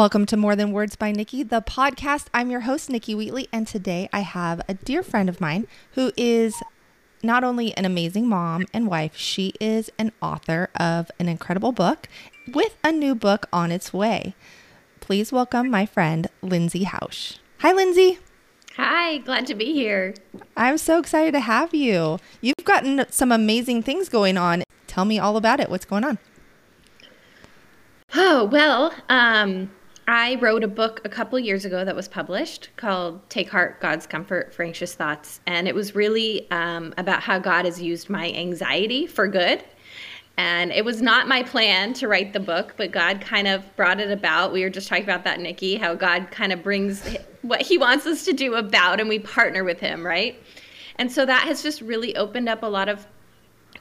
Welcome to More Than Words by Nikki, the podcast. I'm your host, Nikki Wheatley, and today I have a dear friend of mine who is not only an amazing mom and wife, she is an author of an incredible book with a new book on its way. Please welcome my friend, Lindsay Hausch. Hi, Lindsay. Hi, glad to be here. I'm so excited to have you. You've gotten some amazing things going on. Tell me all about it. What's going on? Oh, well, um, I wrote a book a couple years ago that was published called Take Heart God's Comfort for Anxious Thoughts. And it was really um, about how God has used my anxiety for good. And it was not my plan to write the book, but God kind of brought it about. We were just talking about that, Nikki, how God kind of brings what He wants us to do about, and we partner with Him, right? And so that has just really opened up a lot of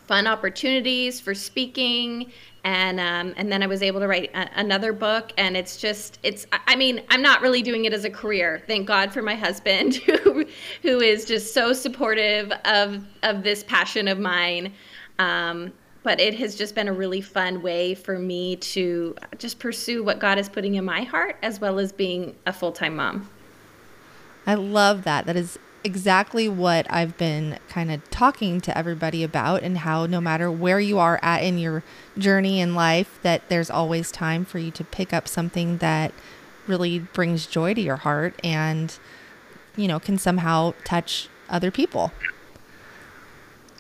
fun opportunities for speaking and um, and then I was able to write a- another book, and it's just it's. I mean, I'm not really doing it as a career. Thank God for my husband, who who is just so supportive of of this passion of mine. Um, but it has just been a really fun way for me to just pursue what God is putting in my heart, as well as being a full time mom. I love that. That is exactly what I've been kind of talking to everybody about and how no matter where you are at in your journey in life that there's always time for you to pick up something that really brings joy to your heart and you know can somehow touch other people.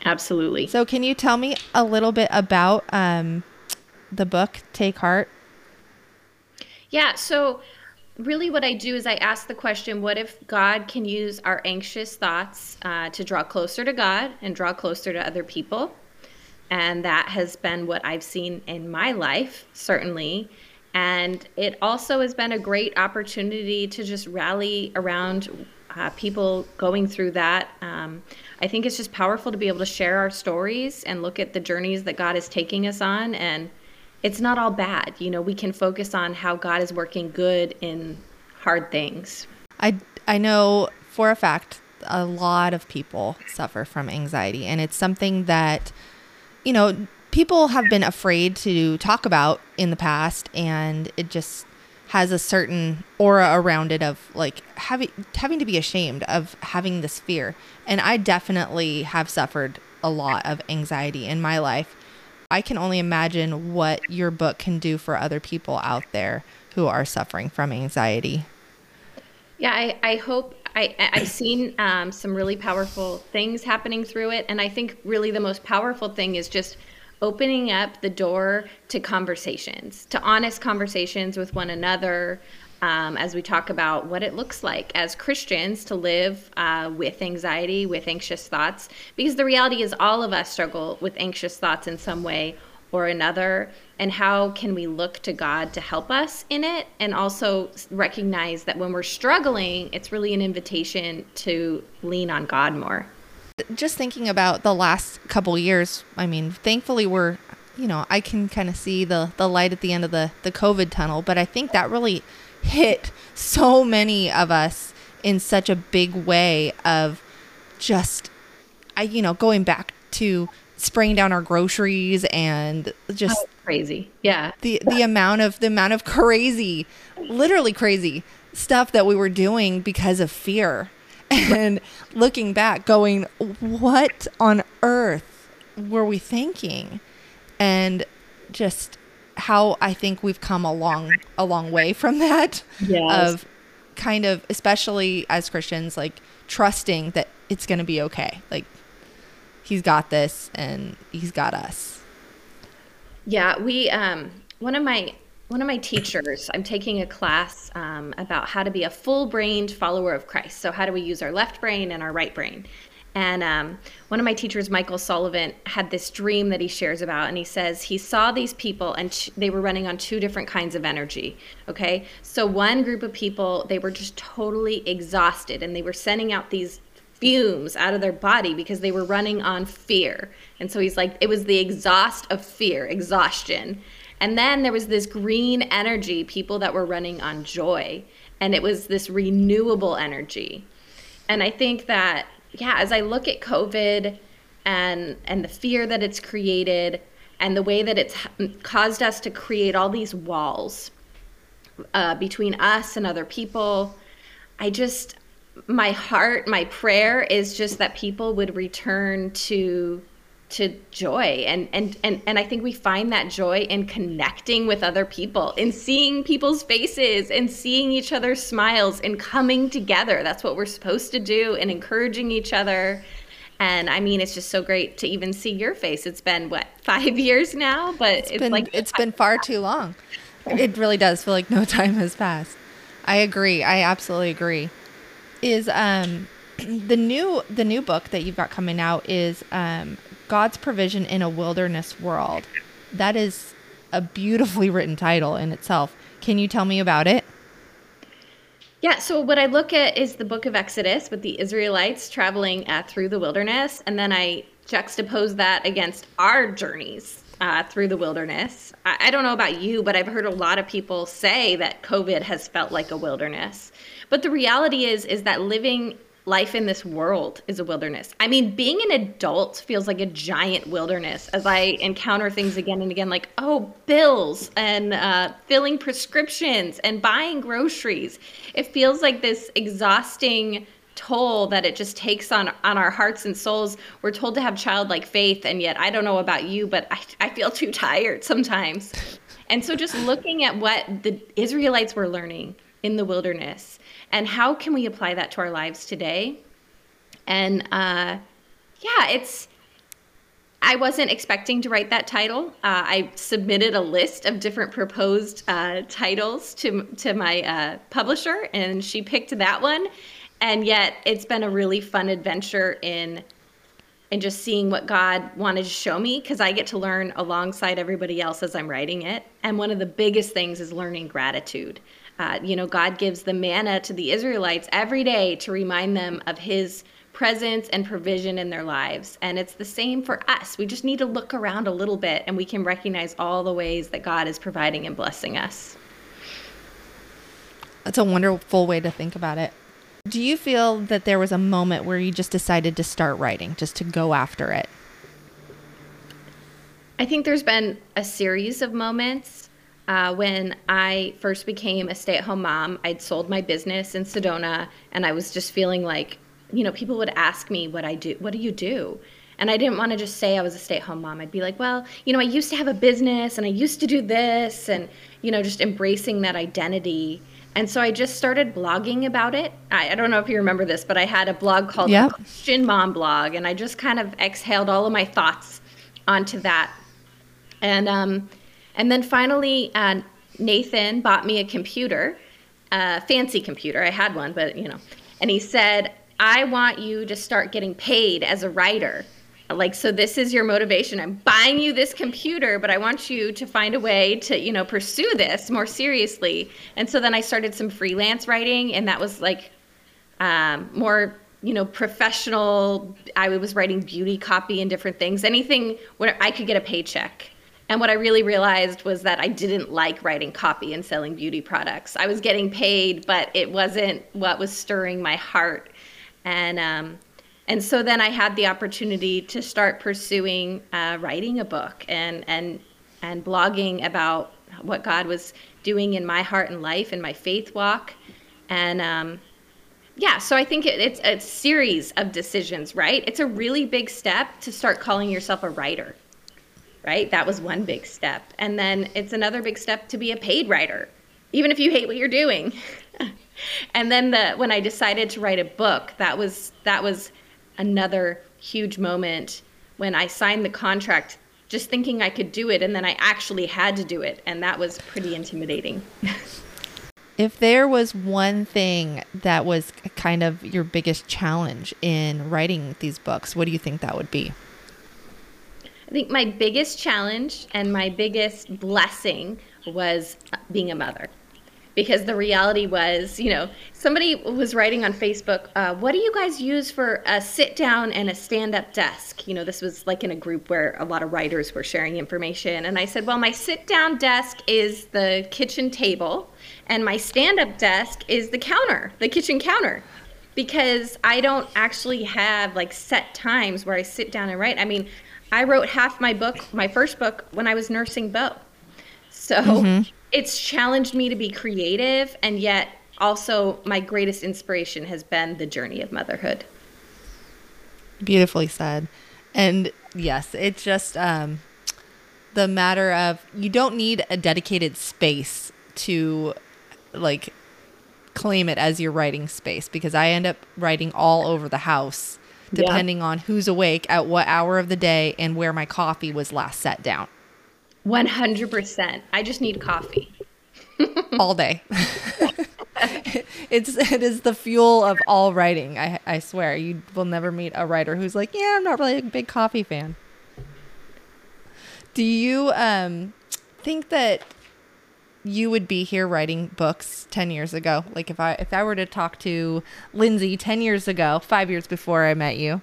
Absolutely. So can you tell me a little bit about um, the book Take Heart? Yeah, so really what I do is I ask the question what if God can use our anxious thoughts uh, to draw closer to God and draw closer to other people? And that has been what I've seen in my life, certainly. And it also has been a great opportunity to just rally around uh, people going through that. Um, I think it's just powerful to be able to share our stories and look at the journeys that God is taking us on and it's not all bad. You know, we can focus on how God is working good in hard things. I I know for a fact a lot of people suffer from anxiety and it's something that you know people have been afraid to talk about in the past and it just has a certain aura around it of like having having to be ashamed of having this fear and I definitely have suffered a lot of anxiety in my life I can only imagine what your book can do for other people out there who are suffering from anxiety. Yeah, I, I hope I, I've seen um, some really powerful things happening through it. And I think really the most powerful thing is just opening up the door to conversations, to honest conversations with one another, um, as we talk about what it looks like as Christians to live uh, with anxiety, with anxious thoughts, because the reality is all of us struggle with anxious thoughts in some way or another. And how can we look to God to help us in it? And also recognize that when we're struggling, it's really an invitation to lean on God more. Just thinking about the last couple years, I mean, thankfully we're you know, I can kind of see the the light at the end of the the COVID tunnel, but I think that really hit so many of us in such a big way of just I you know going back to spraying down our groceries and just oh, crazy. Yeah. The the amount of the amount of crazy, literally crazy stuff that we were doing because of fear. And looking back going what on earth were we thinking? And just how I think we've come a long a long way from that yes. of kind of especially as Christians like trusting that it's going to be okay. Like he's got this and he's got us. Yeah, we um one of my one of my teachers, I'm taking a class um, about how to be a full brained follower of Christ. So, how do we use our left brain and our right brain? And um, one of my teachers, Michael Sullivan, had this dream that he shares about. And he says he saw these people and t- they were running on two different kinds of energy. Okay. So, one group of people, they were just totally exhausted and they were sending out these fumes out of their body because they were running on fear. And so he's like, it was the exhaust of fear, exhaustion. And then there was this green energy, people that were running on joy. And it was this renewable energy. And I think that yeah, as I look at COVID and and the fear that it's created and the way that it's caused us to create all these walls uh, between us and other people. I just, my heart, my prayer is just that people would return to to joy. And and and and I think we find that joy in connecting with other people in seeing people's faces and seeing each other's smiles and coming together. That's what we're supposed to do and encouraging each other. And I mean it's just so great to even see your face. It's been what 5 years now? But it's, it's been, like it's been far too long. It really does feel like no time has passed. I agree. I absolutely agree. Is um the new the new book that you've got coming out is um God's provision in a wilderness world. That is a beautifully written title in itself. Can you tell me about it? Yeah, so what I look at is the book of Exodus with the Israelites traveling uh, through the wilderness, and then I juxtapose that against our journeys uh, through the wilderness. I, I don't know about you, but I've heard a lot of people say that COVID has felt like a wilderness. But the reality is, is that living life in this world is a wilderness. I mean, being an adult feels like a giant wilderness as I encounter things again and again, like, oh, bills and uh, filling prescriptions and buying groceries. It feels like this exhausting toll that it just takes on on our hearts and souls. We're told to have childlike faith, and yet I don't know about you, but I, I feel too tired sometimes. And so, just looking at what the Israelites were learning in the wilderness and how can we apply that to our lives today and uh, yeah it's i wasn't expecting to write that title uh, i submitted a list of different proposed uh, titles to, to my uh, publisher and she picked that one and yet it's been a really fun adventure in in just seeing what God wanted to show me because I get to learn alongside everybody else as I'm writing it. And one of the biggest things is learning gratitude. Uh, you know, God gives the manna to the Israelites every day to remind them of His presence and provision in their lives. And it's the same for us. We just need to look around a little bit and we can recognize all the ways that God is providing and blessing us. That's a wonderful way to think about it. Do you feel that there was a moment where you just decided to start writing, just to go after it? I think there's been a series of moments uh, when I first became a stay at home mom, I'd sold my business in Sedona and I was just feeling like, you know, people would ask me what I do, what do you do? And I didn't want to just say I was a stay at home mom. I'd be like, well, you know, I used to have a business and I used to do this and, you know, just embracing that identity. And so I just started blogging about it. I, I don't know if you remember this, but I had a blog called yep. Christian Mom Blog, and I just kind of exhaled all of my thoughts onto that. And um, and then finally, uh, Nathan bought me a computer, a fancy computer. I had one, but you know. And he said, I want you to start getting paid as a writer. Like, so this is your motivation. I'm buying you this computer, but I want you to find a way to, you know, pursue this more seriously. And so then I started some freelance writing, and that was like um, more you know, professional. I was writing beauty copy and different things, anything where I could get a paycheck. And what I really realized was that I didn't like writing copy and selling beauty products. I was getting paid, but it wasn't what was stirring my heart. And um, and so then I had the opportunity to start pursuing uh, writing a book and and and blogging about what God was doing in my heart and life and my faith walk. And um, yeah, so I think it, it's a series of decisions, right? It's a really big step to start calling yourself a writer right? That was one big step. And then it's another big step to be a paid writer, even if you hate what you're doing. and then the when I decided to write a book, that was that was another huge moment when I signed the contract just thinking I could do it and then I actually had to do it and that was pretty intimidating. if there was one thing that was kind of your biggest challenge in writing these books, what do you think that would be? I think my biggest challenge and my biggest blessing was being a mother. Because the reality was, you know, somebody was writing on Facebook, uh, what do you guys use for a sit down and a stand up desk? You know, this was like in a group where a lot of writers were sharing information. And I said, well, my sit down desk is the kitchen table, and my stand up desk is the counter, the kitchen counter because I don't actually have like set times where I sit down and write. I mean, I wrote half my book, my first book, when I was nursing Bo. So mm-hmm. it's challenged me to be creative, and yet also my greatest inspiration has been the journey of motherhood. Beautifully said. And yes, it's just um, the matter of you don't need a dedicated space to like claim it as your writing space because I end up writing all over the house depending yeah. on who's awake at what hour of the day and where my coffee was last set down. 100%. I just need coffee. all day. it's it is the fuel of all writing. I I swear you will never meet a writer who's like, yeah, I'm not really a big coffee fan. Do you um think that you would be here writing books 10 years ago? Like if I if I were to talk to Lindsay 10 years ago, 5 years before I met you,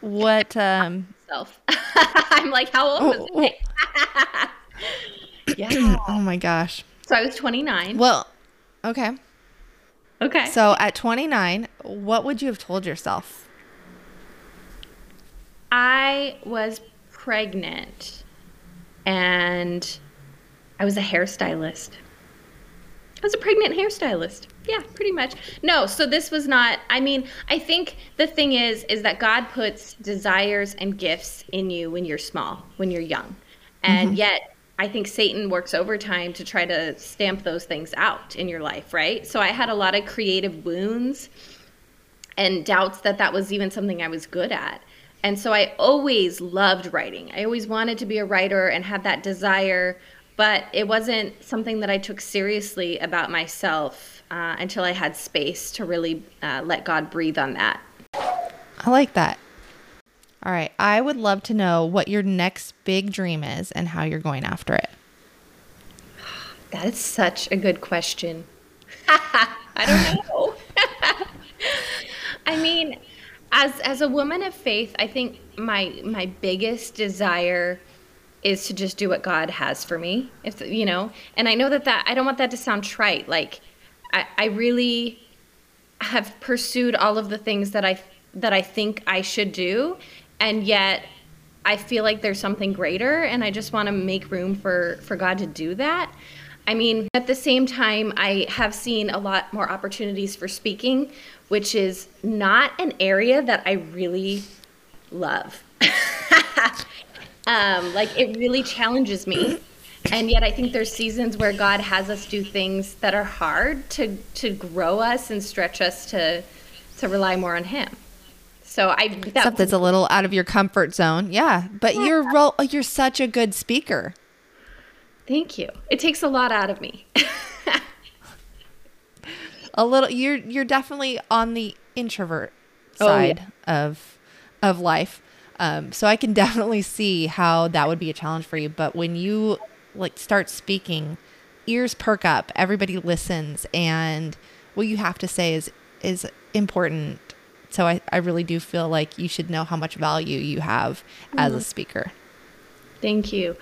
what um self. I'm like, how old was oh, I? yeah. oh my gosh. So I was 29. Well, okay. Okay. So at 29, what would you have told yourself? I was pregnant and I was a hairstylist. I was a pregnant hairstylist. Yeah, pretty much. No, so this was not I mean, I think the thing is is that God puts desires and gifts in you when you're small, when you're young. And mm-hmm. yet I think Satan works overtime to try to stamp those things out in your life, right? So I had a lot of creative wounds and doubts that that was even something I was good at. And so I always loved writing. I always wanted to be a writer and had that desire, but it wasn't something that I took seriously about myself uh, until I had space to really uh, let God breathe on that. I like that. All right. I would love to know what your next big dream is and how you're going after it. That is such a good question. I don't know. I mean, as as a woman of faith, I think my my biggest desire is to just do what God has for me. If you know, and I know that that I don't want that to sound trite. Like I, I really have pursued all of the things that I that I think I should do, and yet I feel like there's something greater and I just want to make room for for God to do that. I mean, at the same time, I have seen a lot more opportunities for speaking, which is not an area that I really love. um, like, it really challenges me. And yet, I think there's seasons where God has us do things that are hard to, to grow us and stretch us to, to rely more on Him. So I that, stuff that's a little out of your comfort zone. Yeah, but yeah. you're ro- you're such a good speaker. Thank you. It takes a lot out of me. a little you're you're definitely on the introvert side oh, yeah. of of life. Um, so I can definitely see how that would be a challenge for you. But when you like start speaking, ears perk up, everybody listens, and what you have to say is is important so I, I really do feel like you should know how much value you have mm. as a mm-hmm. speaker. Thank you.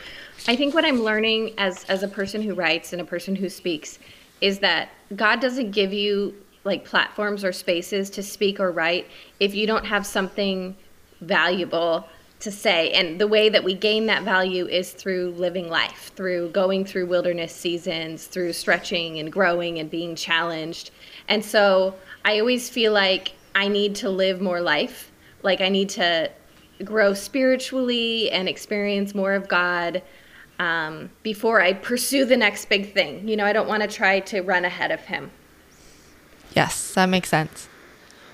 I think what I'm learning as as a person who writes and a person who speaks is that God doesn't give you like platforms or spaces to speak or write if you don't have something valuable to say. And the way that we gain that value is through living life, through going through wilderness seasons, through stretching and growing and being challenged. And so I always feel like I need to live more life. Like I need to grow spiritually and experience more of God um, before I pursue the next big thing. You know, I don't want to try to run ahead of Him. Yes, that makes sense.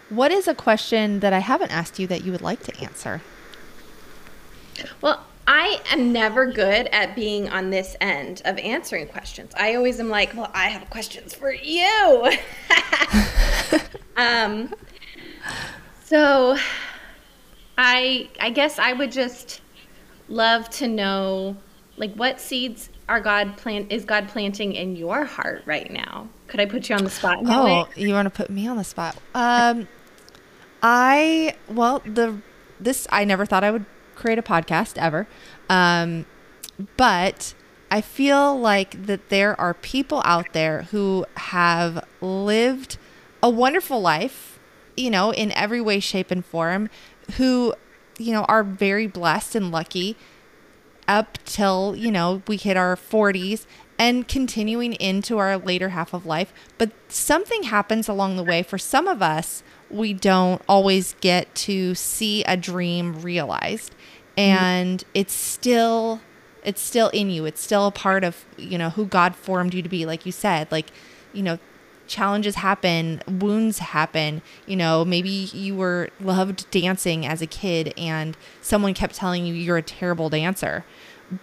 What is a question that I haven't asked you that you would like to answer? Well, I am never good at being on this end of answering questions. I always am like, well, I have questions for you. um, so I I guess I would just love to know like what seeds are God plant is God planting in your heart right now? Could I put you on the spot? Oh, you want to put me on the spot? Um, I well the this I never thought I would create a podcast ever, um, but I feel like that there are people out there who have lived a wonderful life you know, in every way, shape, and form, who, you know, are very blessed and lucky up till, you know, we hit our 40s and continuing into our later half of life. But something happens along the way. For some of us, we don't always get to see a dream realized. And mm-hmm. it's still it's still in you. It's still a part of, you know, who God formed you to be. Like you said, like, you know, challenges happen, wounds happen. You know, maybe you were loved dancing as a kid and someone kept telling you you're a terrible dancer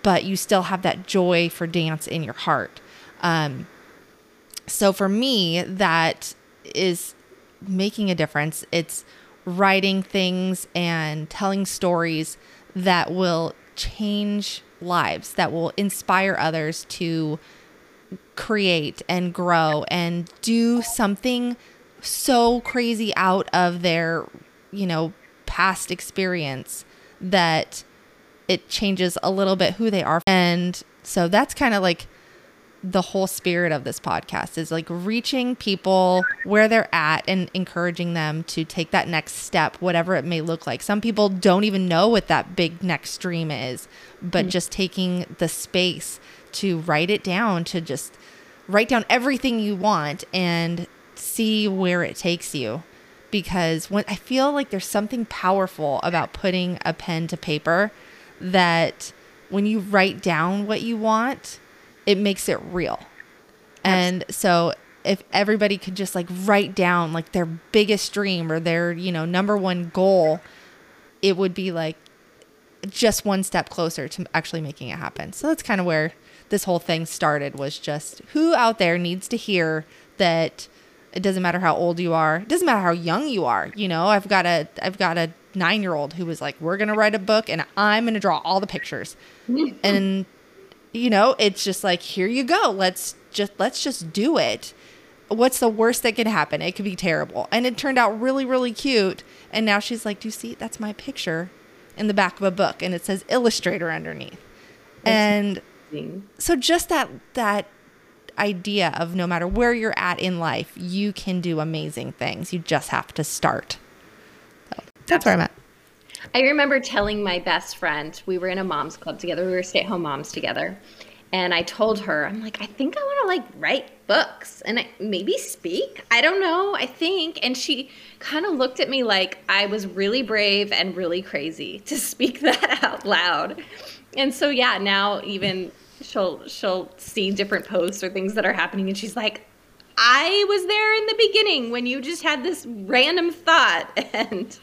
but you still have that joy for dance in your heart. Um, so for me, that is making a difference. It's writing things and telling stories that will change lives, that will inspire others to create and grow and do something so crazy out of their, you know, past experience that it changes a little bit who they are. And so that's kind of like the whole spirit of this podcast is like reaching people where they're at and encouraging them to take that next step, whatever it may look like. Some people don't even know what that big next dream is, but mm-hmm. just taking the space to write it down, to just write down everything you want and see where it takes you. Because when I feel like there's something powerful about putting a pen to paper that when you write down what you want, it makes it real. And so if everybody could just like write down like their biggest dream or their, you know, number one goal, it would be like just one step closer to actually making it happen. So that's kind of where this whole thing started was just who out there needs to hear that it doesn't matter how old you are. It doesn't matter how young you are. You know, I've got a I've got a nine year old who was like, We're gonna write a book and I'm gonna draw all the pictures. and you know, it's just like, here you go. Let's just let's just do it. What's the worst that could happen? It could be terrible. And it turned out really, really cute. And now she's like, Do you see that's my picture in the back of a book and it says illustrator underneath. That's and amazing. so just that that idea of no matter where you're at in life, you can do amazing things. You just have to start. That's where I'm at. I remember telling my best friend, we were in a mom's club together, we were stay at home moms together. And I told her, I'm like, I think I want to like write books and maybe speak. I don't know. I think. And she kind of looked at me like I was really brave and really crazy to speak that out loud. And so, yeah, now even she'll she'll see different posts or things that are happening and she's like I was there in the beginning when you just had this random thought and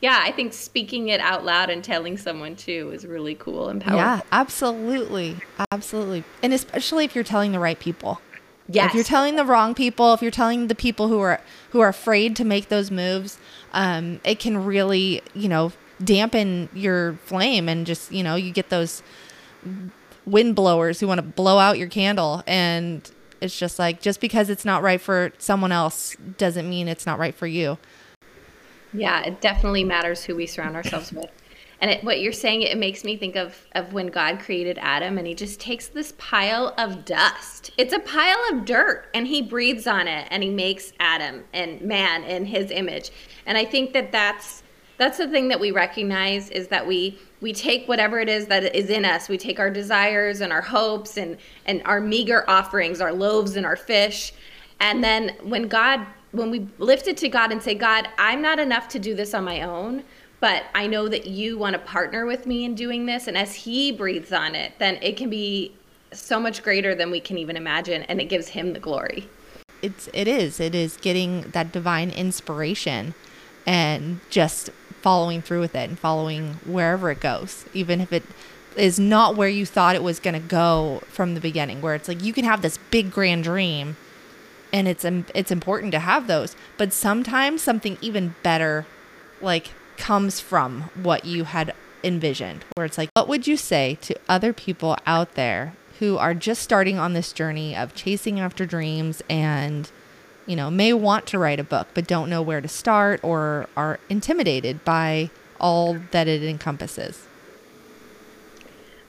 yeah, I think speaking it out loud and telling someone too is really cool and powerful. Yeah, absolutely. Absolutely. And especially if you're telling the right people. Yes. If you're telling the wrong people, if you're telling the people who are who are afraid to make those moves, um, it can really, you know, dampen your flame and just, you know, you get those wind blowers who want to blow out your candle and it's just like just because it's not right for someone else doesn't mean it's not right for you. Yeah, it definitely matters who we surround ourselves with. And it, what you're saying, it makes me think of, of when God created Adam and he just takes this pile of dust. It's a pile of dirt and he breathes on it and he makes Adam and man in his image. And I think that that's, that's the thing that we recognize is that we, we take whatever it is that is in us. We take our desires and our hopes and, and our meager offerings, our loaves and our fish. And then when God when we lift it to God and say, God, I'm not enough to do this on my own, but I know that you want to partner with me in doing this. And as He breathes on it, then it can be so much greater than we can even imagine, and it gives Him the glory. It's it is it is getting that divine inspiration, and just following through with it and following wherever it goes, even if it is not where you thought it was going to go from the beginning. Where it's like you can have this big grand dream and it's it's important to have those but sometimes something even better like comes from what you had envisioned where it's like what would you say to other people out there who are just starting on this journey of chasing after dreams and you know may want to write a book but don't know where to start or are intimidated by all that it encompasses?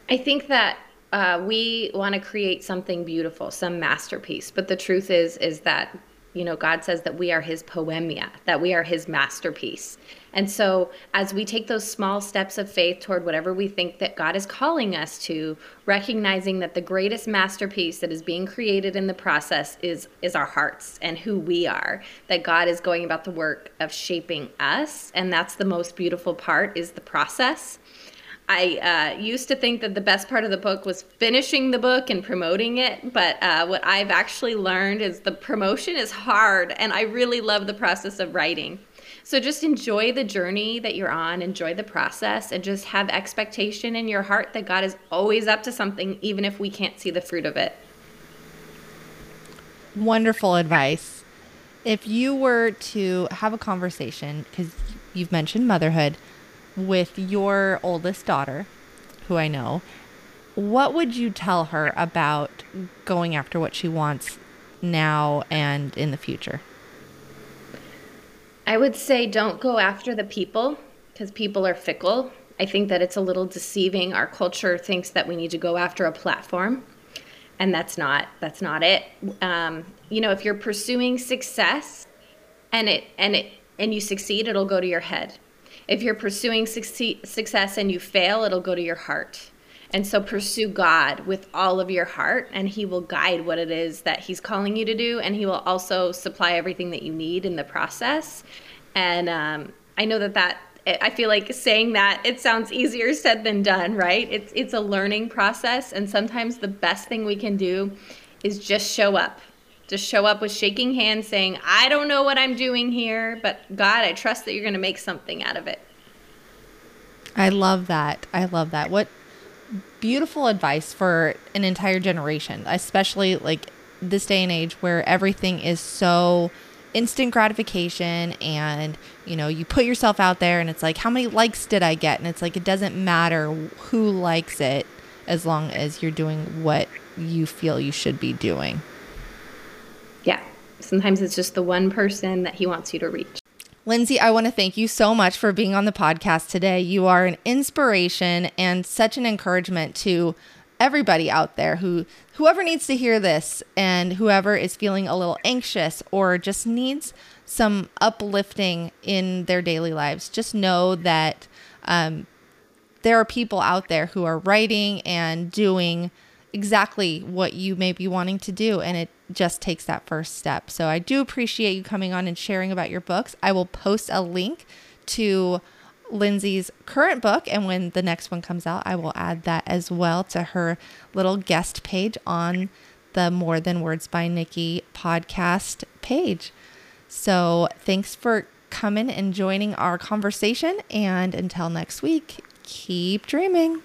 I think that uh, we want to create something beautiful, some masterpiece. But the truth is, is that you know, God says that we are his poiema, that we are his masterpiece. And so, as we take those small steps of faith toward whatever we think that God is calling us to, recognizing that the greatest masterpiece that is being created in the process is is our hearts and who we are. That God is going about the work of shaping us, and that's the most beautiful part is the process. I uh, used to think that the best part of the book was finishing the book and promoting it, but uh, what I've actually learned is the promotion is hard, and I really love the process of writing. So just enjoy the journey that you're on, enjoy the process, and just have expectation in your heart that God is always up to something, even if we can't see the fruit of it. Wonderful advice. If you were to have a conversation, because you've mentioned motherhood, with your oldest daughter, who I know, what would you tell her about going after what she wants now and in the future? I would say don't go after the people because people are fickle. I think that it's a little deceiving. Our culture thinks that we need to go after a platform, and that's not that's not it. Um, you know, if you're pursuing success, and it and it and you succeed, it'll go to your head. If you're pursuing success and you fail, it'll go to your heart. And so pursue God with all of your heart, and He will guide what it is that He's calling you to do, and He will also supply everything that you need in the process. And um, I know that that I feel like saying that it sounds easier said than done, right? It's it's a learning process, and sometimes the best thing we can do is just show up. Just show up with shaking hands, saying, "I don't know what I'm doing here, but God, I trust that you're going to make something out of it." I love that. I love that. What beautiful advice for an entire generation, especially like this day and age where everything is so instant gratification and you know you put yourself out there and it's like how many likes did i get and it's like it doesn't matter who likes it as long as you're doing what you feel you should be doing yeah sometimes it's just the one person that he wants you to reach Lindsay, I want to thank you so much for being on the podcast today. You are an inspiration and such an encouragement to everybody out there who whoever needs to hear this and whoever is feeling a little anxious or just needs some uplifting in their daily lives. Just know that um, there are people out there who are writing and doing exactly what you may be wanting to do and it just takes that first step. So I do appreciate you coming on and sharing about your books. I will post a link to Lindsay's current book and when the next one comes out, I will add that as well to her little guest page on the More Than Words by Nikki podcast page. So, thanks for coming and joining our conversation and until next week, keep dreaming.